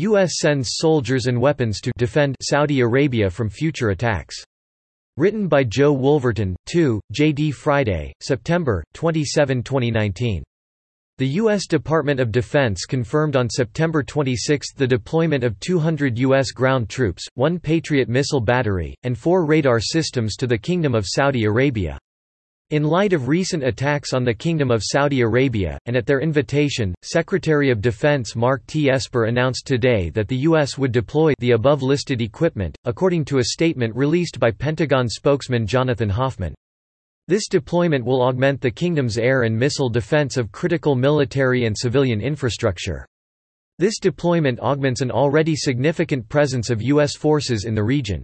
U.S. sends soldiers and weapons to defend Saudi Arabia from future attacks. Written by Joe Wolverton, 2, J.D. Friday, September, 27, 2019. The U.S. Department of Defense confirmed on September 26 the deployment of 200 U.S. ground troops, one Patriot missile battery, and four radar systems to the Kingdom of Saudi Arabia. In light of recent attacks on the Kingdom of Saudi Arabia, and at their invitation, Secretary of Defense Mark T. Esper announced today that the U.S. would deploy the above-listed equipment, according to a statement released by Pentagon spokesman Jonathan Hoffman. This deployment will augment the kingdom's air and missile defense of critical military and civilian infrastructure. This deployment augments an already significant presence of U.S. forces in the region.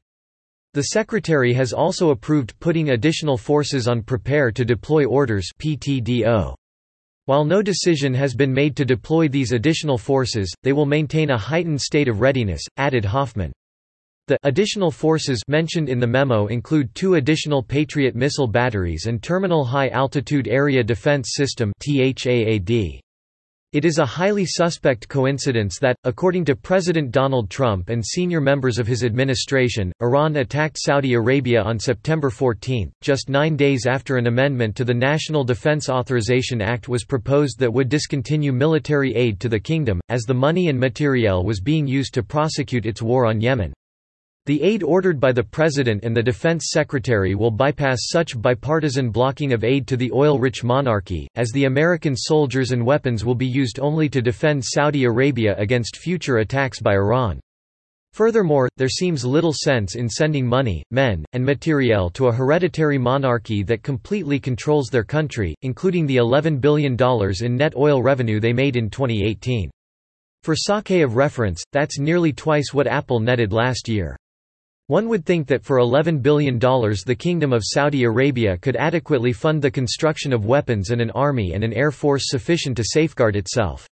The Secretary has also approved putting additional forces on Prepare to Deploy Orders PTDO. While no decision has been made to deploy these additional forces, they will maintain a heightened state of readiness, added Hoffman. The additional forces mentioned in the memo include two additional Patriot missile batteries and Terminal High Altitude Area Defense System It is a highly suspect coincidence that, according to President Donald Trump and senior members of his administration, Iran attacked Saudi Arabia on September 14, just nine days after an amendment to the National Defense Authorization Act was proposed that would discontinue military aid to the kingdom, as the money and materiel was being used to prosecute its war on Yemen. The aid ordered by the President and the Defense Secretary will bypass such bipartisan blocking of aid to the oil-rich monarchy, as the American soldiers and weapons will be used only to defend Saudi Arabia against future attacks by Iran. Furthermore, there seems little sense in sending money, men, and materiel to a hereditary monarchy that completely controls their country, including the $11 billion in net oil revenue they made in 2018. For sake of reference, that's nearly twice what Apple netted last year. One would think that for $11 billion the Kingdom of Saudi Arabia could adequately fund the construction of weapons and an army and an air force sufficient to safeguard itself.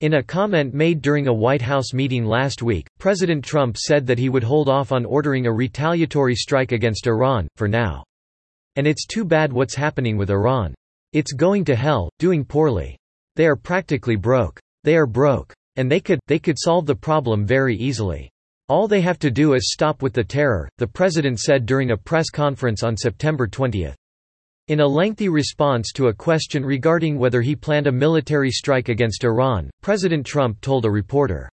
In a comment made during a White House meeting last week, President Trump said that he would hold off on ordering a retaliatory strike against Iran, for now. And it's too bad what's happening with Iran. It's going to hell, doing poorly. They are practically broke. They are broke. And they could, they could solve the problem very easily. All they have to do is stop with the terror, the president said during a press conference on September 20. In a lengthy response to a question regarding whether he planned a military strike against Iran, President Trump told a reporter,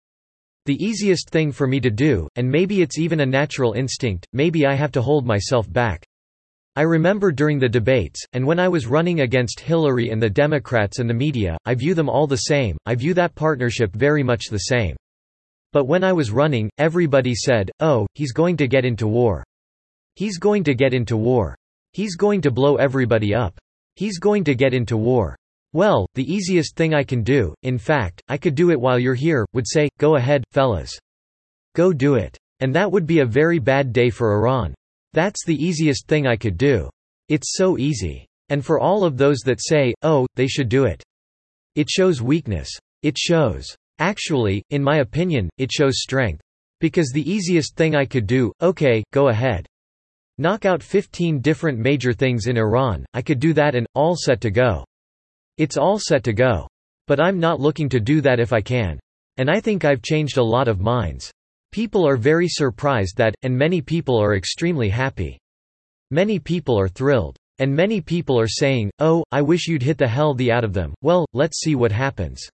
The easiest thing for me to do, and maybe it's even a natural instinct, maybe I have to hold myself back. I remember during the debates, and when I was running against Hillary and the Democrats and the media, I view them all the same, I view that partnership very much the same. But when I was running, everybody said, oh, he's going to get into war. He's going to get into war. He's going to blow everybody up. He's going to get into war. Well, the easiest thing I can do, in fact, I could do it while you're here, would say, go ahead, fellas. Go do it. And that would be a very bad day for Iran. That's the easiest thing I could do. It's so easy. And for all of those that say, oh, they should do it. It shows weakness. It shows Actually, in my opinion, it shows strength. Because the easiest thing I could do, okay, go ahead. Knock out 15 different major things in Iran, I could do that and, all set to go. It's all set to go. But I'm not looking to do that if I can. And I think I've changed a lot of minds. People are very surprised that, and many people are extremely happy. Many people are thrilled. And many people are saying, oh, I wish you'd hit the hell the out of them, well, let's see what happens.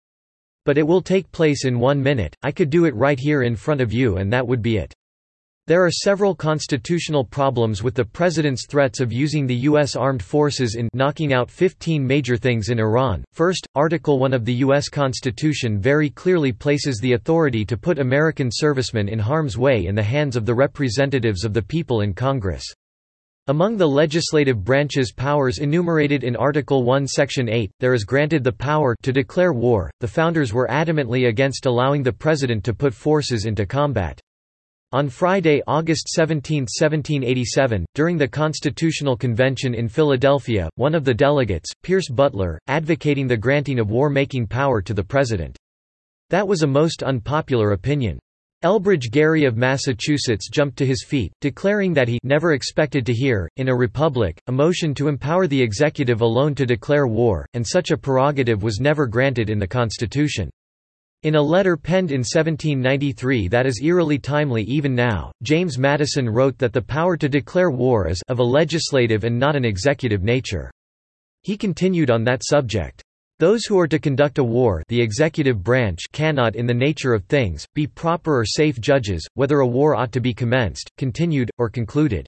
But it will take place in one minute, I could do it right here in front of you and that would be it. There are several constitutional problems with the president's threats of using the U.S. armed forces in knocking out 15 major things in Iran. First, Article 1 of the U.S. Constitution very clearly places the authority to put American servicemen in harm's way in the hands of the representatives of the people in Congress. Among the legislative branch's powers enumerated in Article 1 Section 8, there is granted the power to declare war. The founders were adamantly against allowing the president to put forces into combat. On Friday, August 17, 1787, during the Constitutional Convention in Philadelphia, one of the delegates, Pierce Butler, advocating the granting of war-making power to the president. That was a most unpopular opinion. Elbridge Gerry of Massachusetts jumped to his feet, declaring that he never expected to hear, in a republic, a motion to empower the executive alone to declare war, and such a prerogative was never granted in the Constitution. In a letter penned in 1793 that is eerily timely even now, James Madison wrote that the power to declare war is of a legislative and not an executive nature. He continued on that subject. Those who are to conduct a war the executive branch cannot in the nature of things, be proper or safe judges, whether a war ought to be commenced, continued, or concluded.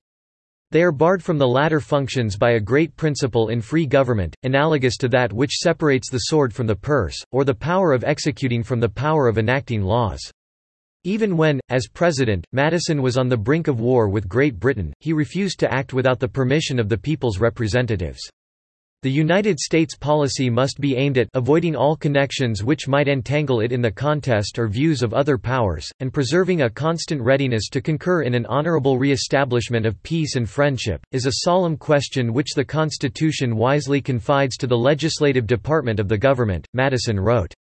They are barred from the latter functions by a great principle in free government, analogous to that which separates the sword from the purse, or the power of executing from the power of enacting laws. Even when, as president, Madison was on the brink of war with Great Britain, he refused to act without the permission of the people's representatives. The United States policy must be aimed at avoiding all connections which might entangle it in the contest or views of other powers, and preserving a constant readiness to concur in an honorable re-establishment of peace and friendship, is a solemn question which the Constitution wisely confides to the legislative department of the government, Madison wrote.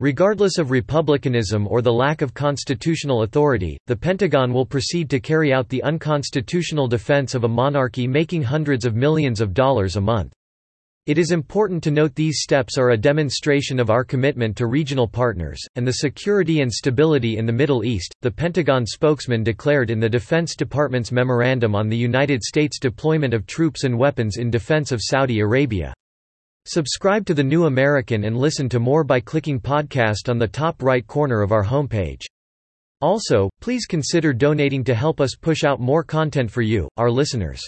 Regardless of republicanism or the lack of constitutional authority, the Pentagon will proceed to carry out the unconstitutional defense of a monarchy making hundreds of millions of dollars a month. It is important to note these steps are a demonstration of our commitment to regional partners, and the security and stability in the Middle East, the Pentagon spokesman declared in the Defense Department's memorandum on the United States deployment of troops and weapons in defense of Saudi Arabia. Subscribe to The New American and listen to more by clicking podcast on the top right corner of our homepage. Also, please consider donating to help us push out more content for you, our listeners.